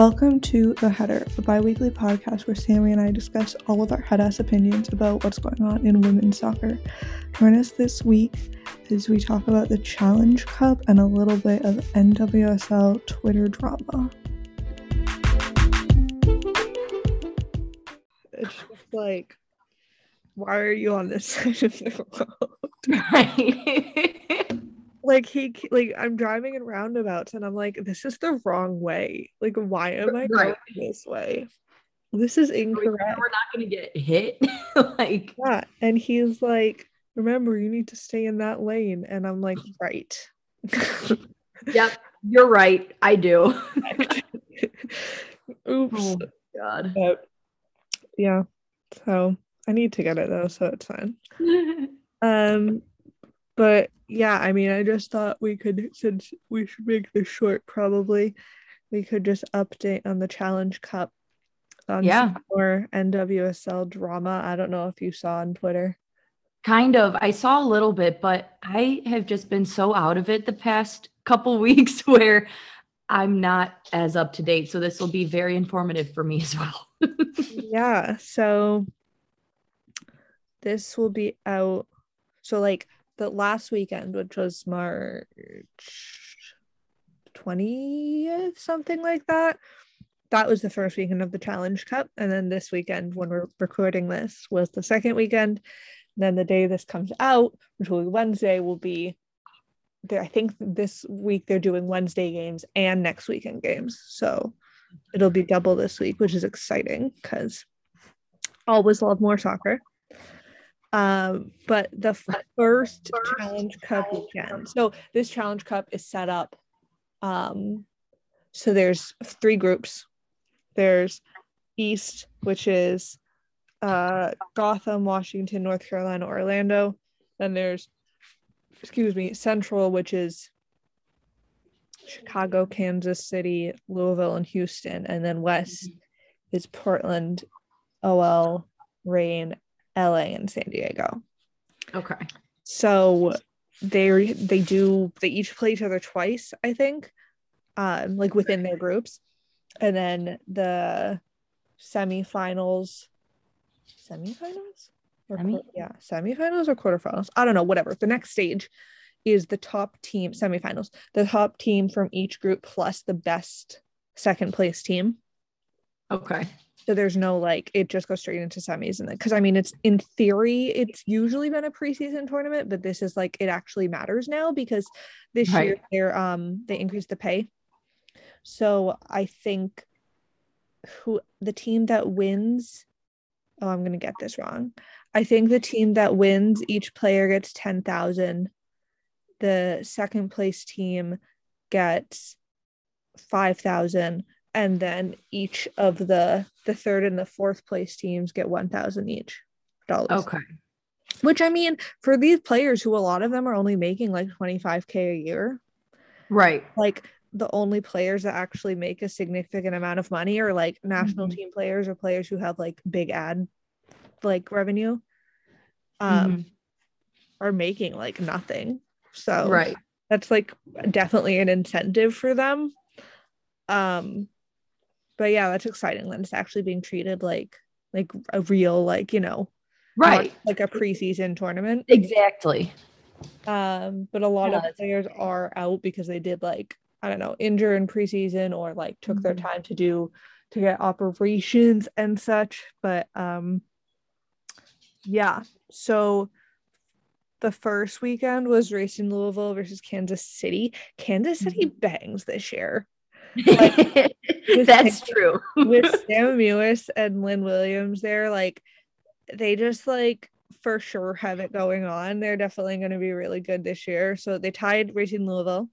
Welcome to The Header, a bi weekly podcast where Sammi and I discuss all of our head ass opinions about what's going on in women's soccer. Join us this week as we talk about the Challenge Cup and a little bit of NWSL Twitter drama. It's just like, why are you on this side of the road? Right. like he like I'm driving in roundabouts and I'm like, this is the wrong way. Like, why am I going this way? This is incorrect. We're not gonna get hit. like Yeah. And he's like, remember, you need to stay in that lane. And I'm like, right. Yep, you're right. I do. Oops. Oh god. But yeah. So I need to get it though, so it's fine. Um, but yeah, I mean, I just thought we could, since we should make this short, probably we could just update on the Challenge Cup. On Yeah. more NWSL drama. I don't know if you saw on Twitter. kind of. I saw a little bit, but I have just been so out of it the past couple weeks where I'm not as up to date. So this will be very informative for me as well. yeah. So this will be out. So like the last weekend, which was March 20th, something like that. That was the first weekend of the Challenge Cup. And then this weekend, when we're recording this, was the second weekend. And then the day this comes out, which will be Wednesday, will be there. I think this week they're doing Wednesday games and next weekend games. So it'll be double this week, which is exciting because always love more soccer. Um, but the f- first Challenge Cup weekend. So this Challenge Cup is set up. Um, so there's three groups. There's East, which is uh Gotham, Washington, North Carolina, Orlando. Then there's excuse me, Central, which is Chicago, Kansas City, Louisville, and Houston. And then West is Portland, OL, Reign, LA, and San Diego. Okay. So they they do they each play each other twice, I think, um, like within their groups, and then the semifinals, semifinals, or Semi? quar- yeah, semifinals or quarterfinals. I don't know. Whatever. The next stage is the top team semifinals. The top team from each group plus the best second place team. Okay. So there's no like it just goes straight into semis and then because I mean it's in theory it's usually been a preseason tournament, but this is like it actually matters now because this year they're um they increased the pay. So I think who the team that wins oh I'm gonna get this wrong. I think the team that wins each player gets ten thousand. The second place team gets five thousand and then each of the the third and the fourth place teams get 1000 each dollars Okay. which i mean for these players who a lot of them are only making like 25k a year Right. like the only players that actually make a significant amount of money are like national Mhm. team players or players who have like big ad like revenue um Mhm. are making like nothing so Right. that's like definitely an incentive for them um but yeah that's exciting that it's actually being treated like like a real like you know Right. like a preseason tournament Exactly. um but a lot Yeah, of players are out because they did like i don't know injure in preseason or like took their Mhm. time to do to get operations and such but um yeah so the first weekend was racing louisville versus kansas city kansas city Mm-hmm. bangs this year That's true. with Sam Mewis and Lynn Williams there, like they just like for sure have it going on. They're definitely going to be really good this year. So they tied Racing Louisville.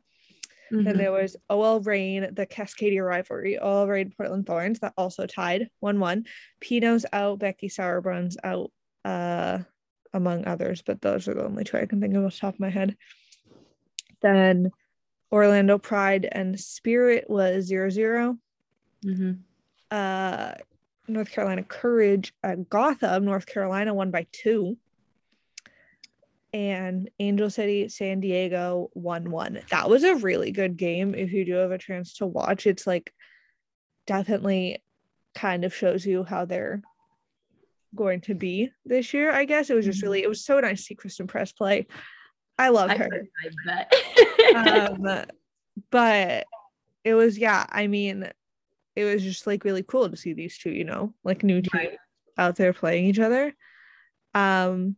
Then Mhm. there was OL Reign, the Cascadia rivalry, OL Reign Portland Thorns that also tied 1 1. Pinoe's out, Becky Sauerbrunn's out, uh, among others, but those are the only two I can think of off the top of my head. Then Orlando Pride and Spirit was 0 0 Mhm. uh North Carolina Courage at Gotham, North Carolina won by two. And Angel City, San Diego 1 1. That was a really good game. If you do have a chance to watch, it's like definitely kind of shows you how they're going to be this year. I guess it was just Mhm. really it was so nice to see Christen Press play. I love I, her. Um, but it was yeah. I mean, it was just like really cool to see these two. You know, like new teams Right. out there playing each other. Um,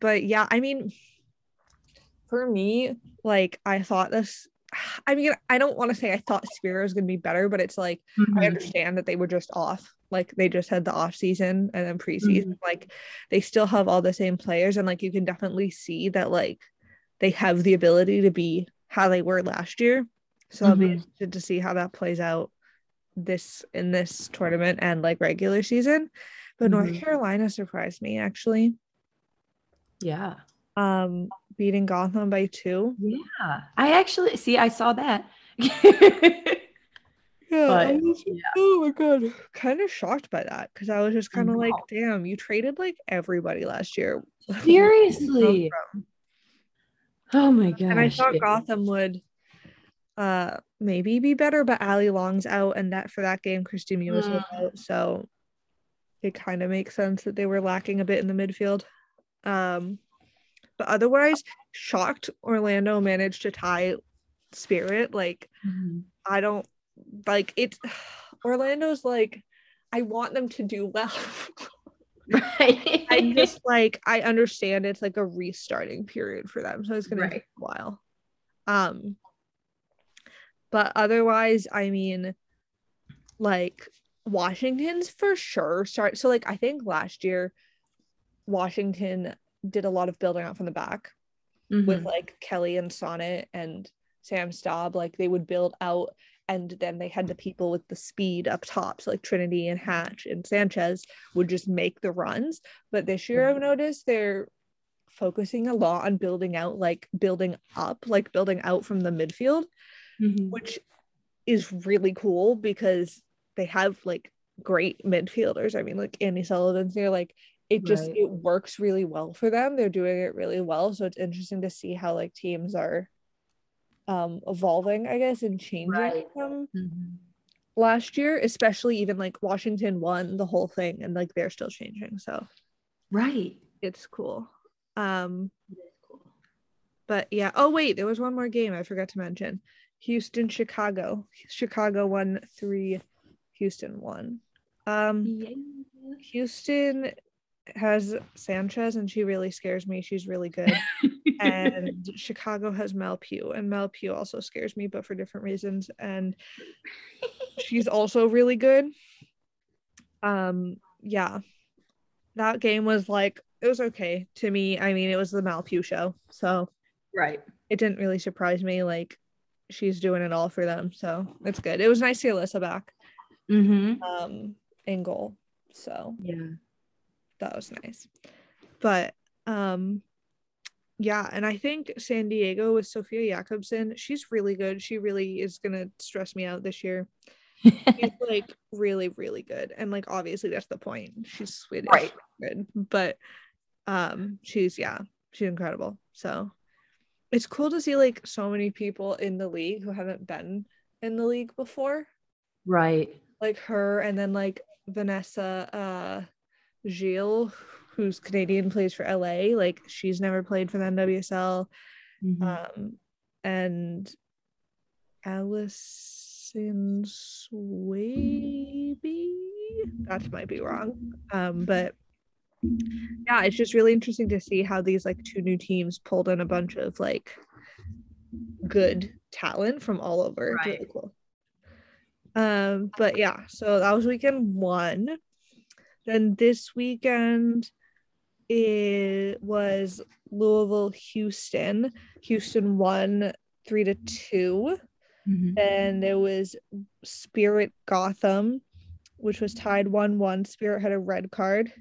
but yeah, I mean, for me, like I thought this. I mean, I don't want to say I thought Spiro was gonna be better, but it's like I Mhm. understand that they were just off. Like they just had the off season and then preseason. Like they still have all the same players, and like you can definitely see that like they have the ability to be how they were last year. So I'll be Mhm. interested to see how that plays out this in this tournament and like regular season. But North Mhm. Carolina surprised me actually. Yeah. Um beating Gotham by two. Yeah. I actually see I saw that. But, was, yeah. oh my god, kind of shocked by that because I was just kind of like, damn, you traded like everybody last year. Seriously. Oh my god. and I thought Gotham would uh maybe be better, but Allie Long's out, and that for that game, Kristie Mewis was Mm. out, so it kind of makes sense that they were lacking a bit in the midfield. Um, but otherwise, shocked Orlando managed to tie Spirit. Like Mhm. I don't like it's Orlando's like I want them to do well. Right. I'm just like I understand it's like a restarting period for them, so it's gonna Right. take a while. Um, but otherwise, I mean, like Washington's for sure start. So like I think last year, Washington did a lot of building out from the back with Mhm. like Kelly and Sonnett and Sam Staab. Like they would build out and then they had the people with the speed up top. So like Trinity and Hatch and Sanchez would just make the runs. But this year I've noticed they're focusing a lot on building out, like building up, like building out from the midfield, Mhm. which is really cool because they have like great midfielders. I mean, like Andi Sullivan's there, like it just Right. it works really well for them. They're doing it really well. So it's interesting to see how like teams are um evolving, I guess, and changing Right. from Mhm. last year, especially even like Washington won the whole thing and like they're still changing. So Right. it's cool. Um cool. But yeah. Oh wait, there was one more game I forgot to mention. Houston, Chicago. Chicago won three. Houston won. Um, Yeah. Houston has Sanchez, and she really scares me. She's really good. and Chicago has Mal Pugh, and Mal Pugh also scares me, but for different reasons. And she's also really good. Um, yeah, that game was like it was okay to me. I mean, it was the Mal Pugh show, so right. it didn't really surprise me. Like she's doing it all for them, so it's good. It was nice to see Alyssa back Mm-hmm. um in goal, so Yeah. that was nice. But um yeah, and I think San Diego with Sofia Jakobsson, she's really good. She really is gonna stress me out this year. She's like really, really good. And like obviously that's the point. She's Swedish Right. good. But um she's yeah, she's incredible. So it's cool to see like so many people in the league who haven't been in the league before. right. Like her and then like Vanessa uh Gilles, who's Canadian, plays for LA. Like she's never played for the NWSL. Mhm. Um and Allyson Swaby. That might be wrong. Um, but yeah, it's just really interesting to see how these like two new teams pulled in a bunch of like good talent from all over. Right. really cool. Um, but yeah, so that was weekend one. Then this weekend it was Louisville Houston. Houston won three to two. Mhm. And there was Spirit Gotham, which was tied 1 1. Spirit had a red card.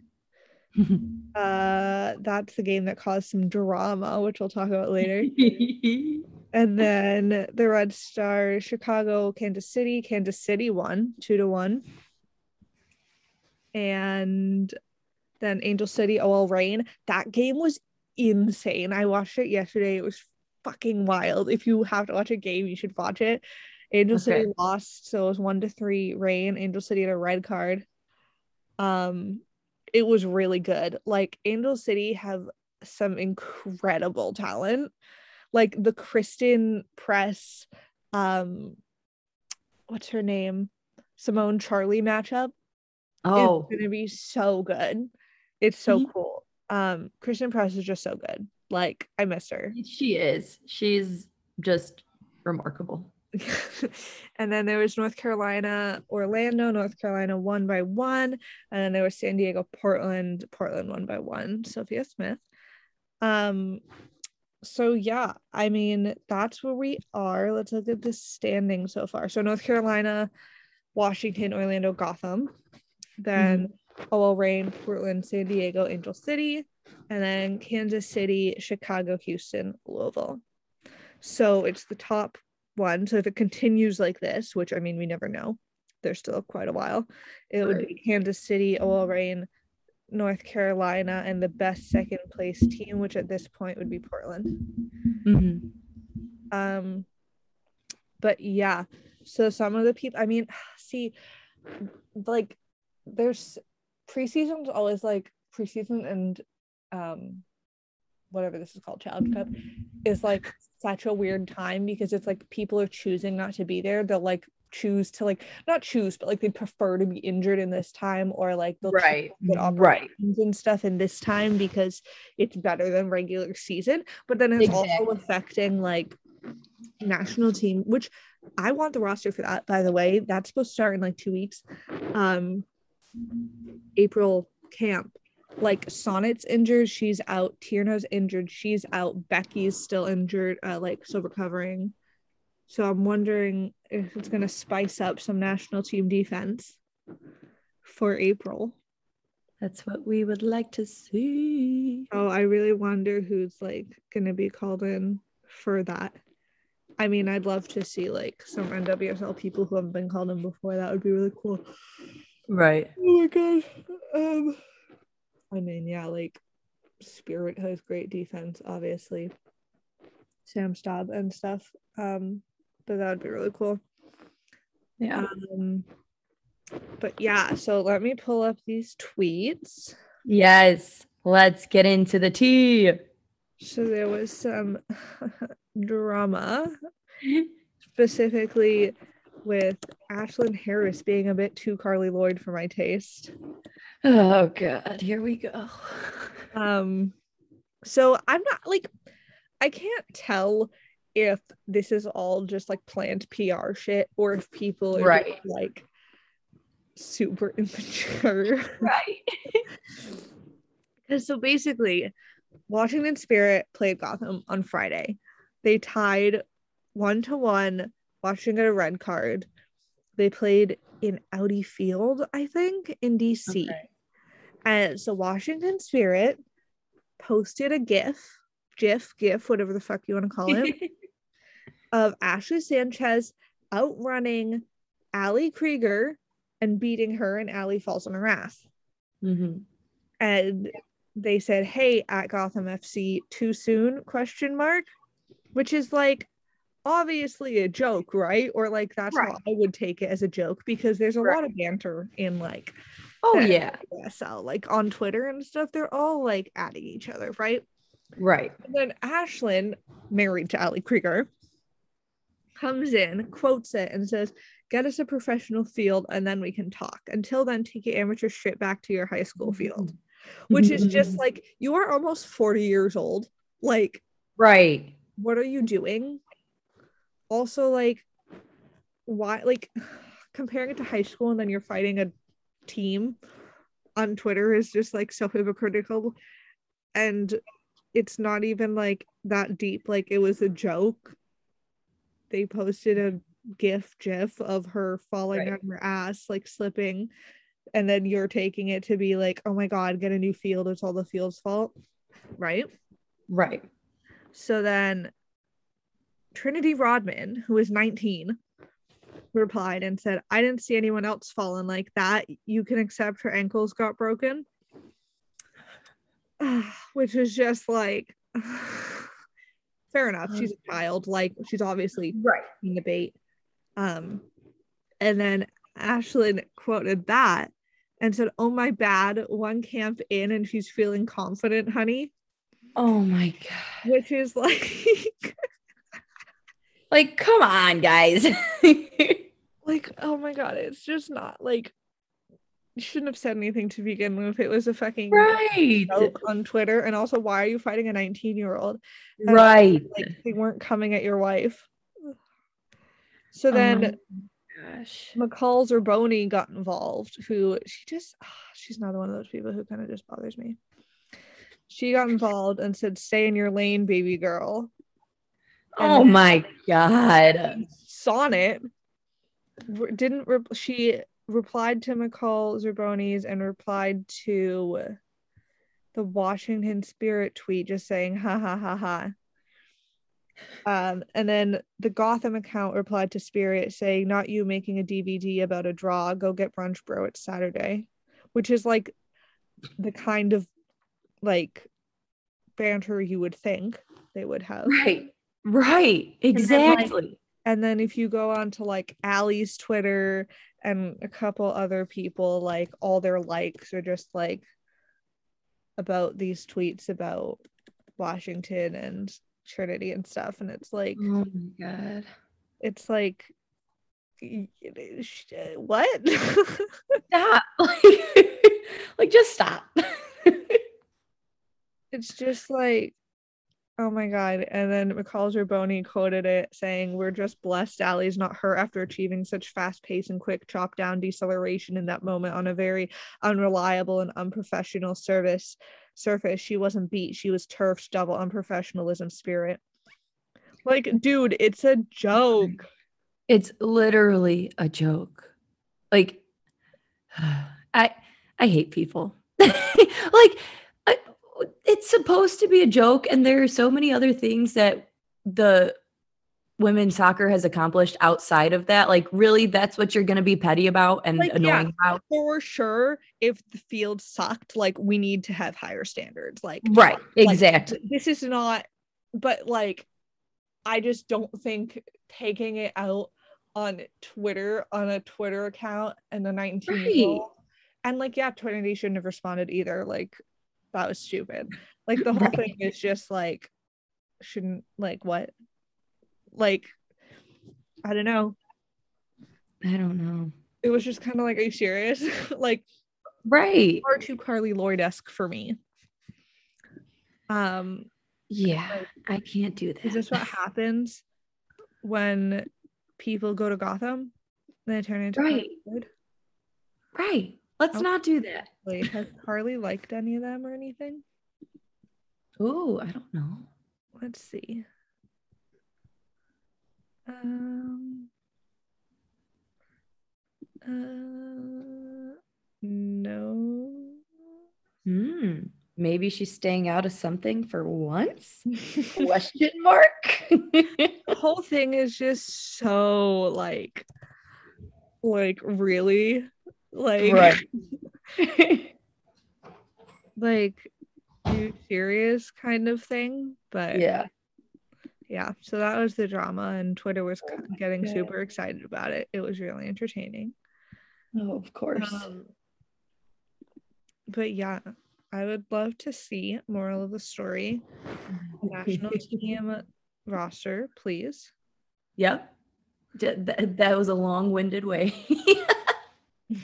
Uh, that's the game that caused some drama, which we'll talk about later. And then the Red Stars, Chicago, Kansas City. Kansas City won 2 to 1. And then Angel City, OL Reign. That game was insane. I watched it yesterday. It was fucking wild. If you have to watch a game, you should watch it. Angel City lost, so it was one to three Reign. Angel City had a red card. Um, it was really good. Like Angel City have some incredible talent. Like the Christen Press, um, what's her name? Simone Charley matchup Oh, is gonna be so good. It's so Mhm. cool. Um, Christen Press is just so good. Like I missed her. she is. She's just remarkable. and then there was North Carolina, Orlando, North Carolina one by one, and then there was San Diego, Portland, Portland one by one. Sophia Smith. Um, so yeah, I mean that's where we are. Let's look at the standing so far. So North Carolina, Washington, Orlando, Gotham, then OL Reign, Portland, San Diego, Angel City, and then Kansas City, Chicago, Houston, Louisville. So it's the top one. So if it continues like this, which I mean, we never know, there's still quite a while, it would be Kansas City, OL Reign, North Carolina, and the best second place team, which at this point would be Portland. Mhm. Um, but yeah, so some of the people, I mean, see, like, there's preseason's always like preseason and um whatever this is called challenge cup is like such a weird time because it's like people are choosing not to be there they'll like choose to like not choose but like they prefer to be injured in this time or like they'll Right. Right. and stuff in this time because it's better than regular season but then it's also affecting like national team which i want the roster for that by the way that's supposed to start in like two weeks um april camp like sonnett's injured she's out tierna's injured she's out becky's still injured uh, like still recovering so i'm wondering if it's going to spice up some national team defense for april That's what we would like to see. Oh, I really wonder who's like gonna be called in for that. I mean, I'd love to see like some NWSL people who haven't been called in before. That would be really cool. Right. Oh my god. Um I mean, yeah, like Spirit has great defense, obviously. Sam Staab and stuff. Um, but that would be really cool. Yeah. Um but yeah, so let me pull up these tweets. yes. Let's get into the tea. So there was some drama specifically with Ashlyn Harris being a bit too Carli Lloyd for my taste. Oh god, here we go. Um so I'm not like I can't tell if this is all just like planned PR shit or if people are Right. just, like super immature. Right. Because so basically, Washington Spirit played Gotham on Friday. They tied one to one. Washington got a red card. They played in Audi Field, I think, in DC. And so Washington Spirit posted a GIF, GIF, GIF, whatever the fuck you want to call it, of Ashley Sanchez outrunning Ali Krieger and beating her, and Ali falls on her ass Mhm. and they said hey at gotham fc too soon question mark which is like obviously a joke right or like that's how i would take it as a joke because there's a lot of banter in like Oh yeah. USL. like on twitter and stuff they're all like adding each other right Right. and then ashlyn married to ali krieger comes in quotes it and says get us a professional field and then we can talk until then take your amateur shit back to your high school field which is just like you are almost 40 years old like right. what are you doing also like why like comparing it to high school and then you're fighting a team on twitter is just like so hypocritical. And it's not even like that deep. Like it was a joke. They posted a gif gif of her falling Right. on her ass like slipping. And then you're taking it to be like oh my god get a new field. It's all the field's fault. Right? Right. so then Trinity Rodman, who was 19, replied and said, I didn't see anyone else fallen like that. You can accept her ankles got broken. Which is just like, fair enough. She's a child. Like, she's obviously Right. in the bait. Um, and then Ashlyn quoted that and said, Oh my bad, one camp in and she's feeling confident, honey. Oh my god. Which is like like, come on, guys. like, oh my god, it's just not like you shouldn't have said anything to begin with. It was a fucking right on Twitter. And also, why are you fighting a 19 year old? Right. Like they weren't coming at your wife. So then oh gosh. McCall Zerboni got involved, who she just ah, she's another one of those people who kind of just bothers me. She got involved and said, Stay in your lane, baby girl. Oh my god. Sonnett didn't re- she replied to McCall Zerboni's and replied to the Washington Spirit tweet just saying ha ha ha ha. Um, and then the Gotham account replied to Spirit saying, Not you making a DVD about a draw. Go get brunch, bro. It's Saturday. Which is like the kind of like banter you would think they would have. Right. Right. then, like, Exactly. And then if you go on to like Ali's Twitter and a couple other people, like all their likes are just like about these tweets about Washington and Trinity and stuff. And it's like, oh my god. it's like, y- y- sh- what? Stop. Like, like just stop. it's just like, oh my God. And then McCall Zerboni quoted it saying, We're just blessed Ali's not her after achieving such fast pace and quick chop down deceleration in that moment on a very unreliable and unprofessional service surface. She wasn't beat, she was turfed double unprofessionalism spirit. Like, dude, it's a joke. It's literally a joke. Like I I hate people. like it's supposed to be a joke and there are so many other things that the women's soccer has accomplished outside of that. Like really that's what you're going to be petty about and Like, yeah. annoying about. For sure, if the field sucked, like, we need to have higher standards. Like, Right. Like, Exactly. this is not but like i just don't think taking it out on twitter on a twitter account and the 19 year old and like yeah trinity shouldn't have responded either like that was stupid like the whole Right. thing is just like shouldn't like what like i don't know I don't know. it was just kind of like are you serious like Right. far too carli lloyd-esque for me um Yeah. I can't do that. Is this what happens when people go to Gotham? They turn into Right. Lloyd? right. Let's Oh. not do that. Has Harley liked any of them or anything? Oh, I don't know. Let's see. Um. Uh, no. Hmm. Maybe she's staying out of something for once? Question mark. the whole thing is just so like, like really, like, right. like, you serious kind of thing. But yeah. yeah so that was the drama and twitter was Oh getting God. super excited about it it was really entertaining Oh, of course. um, but yeah i would love to see moral of the story national team roster please Yep. That was a long-winded way.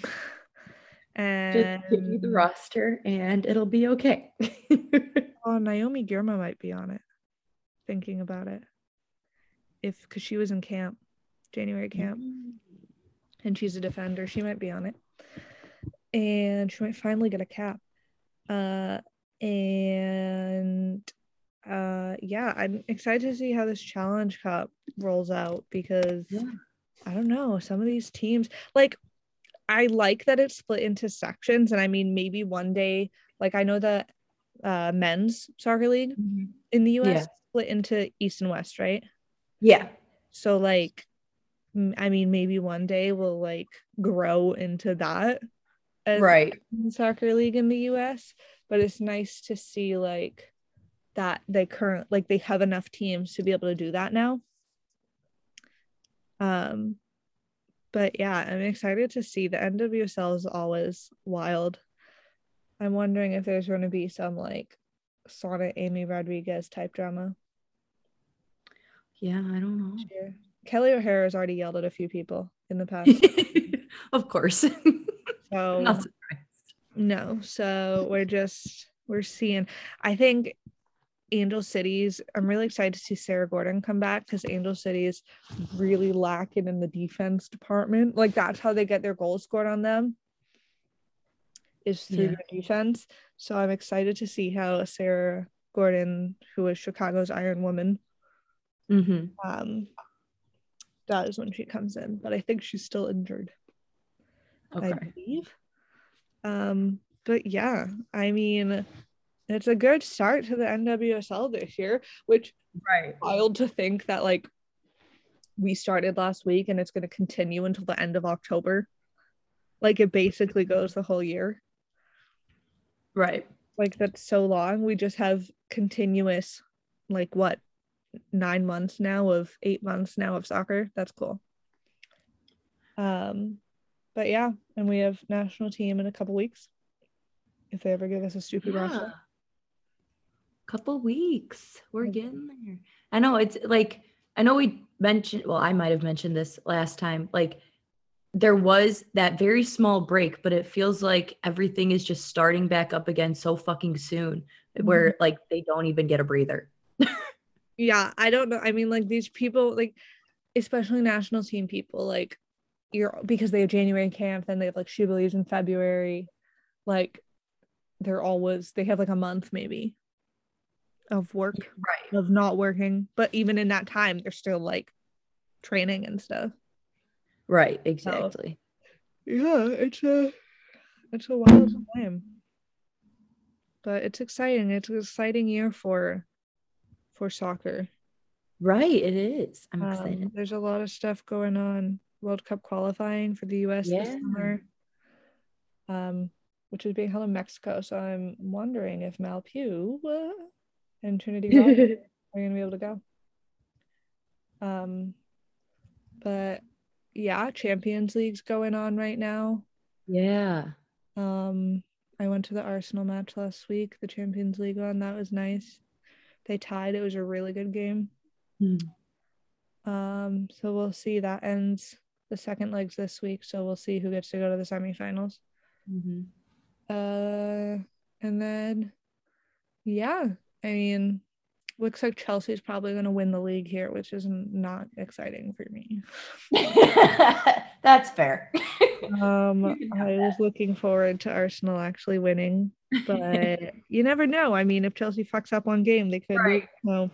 and Just give you the roster and it'll be okay. oh naomi girma might be on it thinking about it if because she was in camp january camp and she's a defender. She might be on it. And she might finally get a cap. Uh and uh yeah, I'm excited to see how this challenge cup rolls out because Yeah. I don't know, some of these teams like I like that it's split into sections and I mean maybe one day like I know that uh men's soccer league Mhm. in the US Yeah. split into east and west, right? Yeah. So like I mean maybe one day we'll like grow into that as Right. soccer league in the US, but it's nice to see like that they current like they have enough teams to be able to do that now. Um but yeah, I'm excited to see the NWSL is always wild. I'm wondering if there's going to be some like Sana Amy Rodriguez type drama. Yeah, I don't know. Sure. Kelly O'Hara has already yelled at a few people in the past. of course. so Not surprised. no, so we're just we're seeing. I think Angel Cities. I'm really excited to see Sarah Gorden come back because Angel City is really lacking in the defense department. Like that's how they get their goals scored on them is through Yeah. their defense. So I'm excited to see how Sarah Gorden, who is Chicago's Iron Woman, Mhm. um, does when she comes in. But I think she's still injured. I Okay. believe. Um, but yeah, I mean, it's a good start to the NWSL this year, which Right. wild to think that like we started last week and it's going to continue until the end of October. Like it basically goes the whole year. Right. Like that's so long. We just have continuous, like what, nine months now of eight months now of soccer. That's cool. Um, but yeah, and we have national team in a couple weeks. If they ever give us a stupid Yeah. roster. Couple weeks. We're getting there. I know it's like I know we mentioned well, I might have mentioned this last time. Like there was that very small break, but it feels like everything is just starting back up again so fucking soon where mm-hmm. like they don't even get a breather. yeah i don't know i mean like these people like especially national team people like you're because they have january camp then they have like she believes in february like they're always they have like a month maybe of work Right. of not working but even in that time they're still like training and stuff Right, exactly. yeah it's a it's a wild time but it's exciting it's an exciting year for for soccer Right, it is. I'm Um, excited. there's a lot of stuff going on. World Cup qualifying for the US this Yeah. summer, um, which is being held in Mexico. So I'm wondering if Mal Pugh uh, and Trinity Rock are going to be able to go. Um, but yeah, Champions League's going on right now. yeah. Um, I went to the Arsenal match last week, the Champions League one. That was nice. They tied. It was a really good game. Hmm. Um, so we'll see. That ends the second legs this week. So we'll see who gets to go to the semifinals. Mhm. Uh, and then, yeah, I mean, looks like Chelsea's probably going to win the league here, which is not exciting for me. That's fair. Um, I was looking forward to Arsenal actually winning, but you never know. I mean, if Chelsea fucks up one game, they could. Right. No,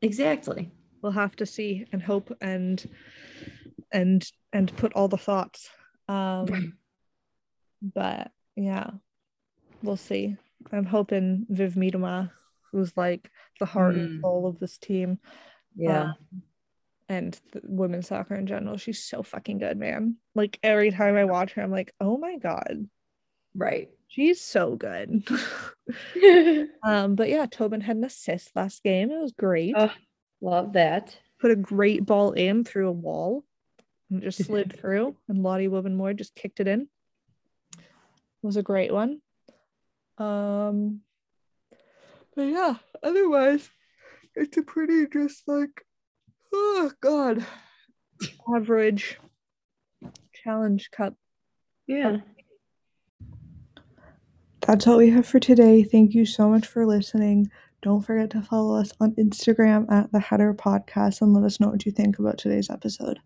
exactly. we'll have to see and hope and and and put all the thoughts. Um, but yeah, we'll see. I'm hoping Viv Miedema, who's like the heart and Mm. soul of this team, Yeah. um, and the women's soccer in general. She's so fucking good, man. Like every time I watch her, I'm like, oh my god, right. she's so good. um, but yeah, Tobin had an assist last game. It was great. Oh, love that. Put a great ball in through a wall and just slid through, and Lotte Wubben-Moy just kicked it in. It was a great one. Um, but yeah, otherwise, it's a pretty just like, oh god, average challenge cup. Yeah. That's all we have for today. Thank you so much for listening. Don't forget to follow us on Instagram at the Header Podcast and let us know what you think about today's episode.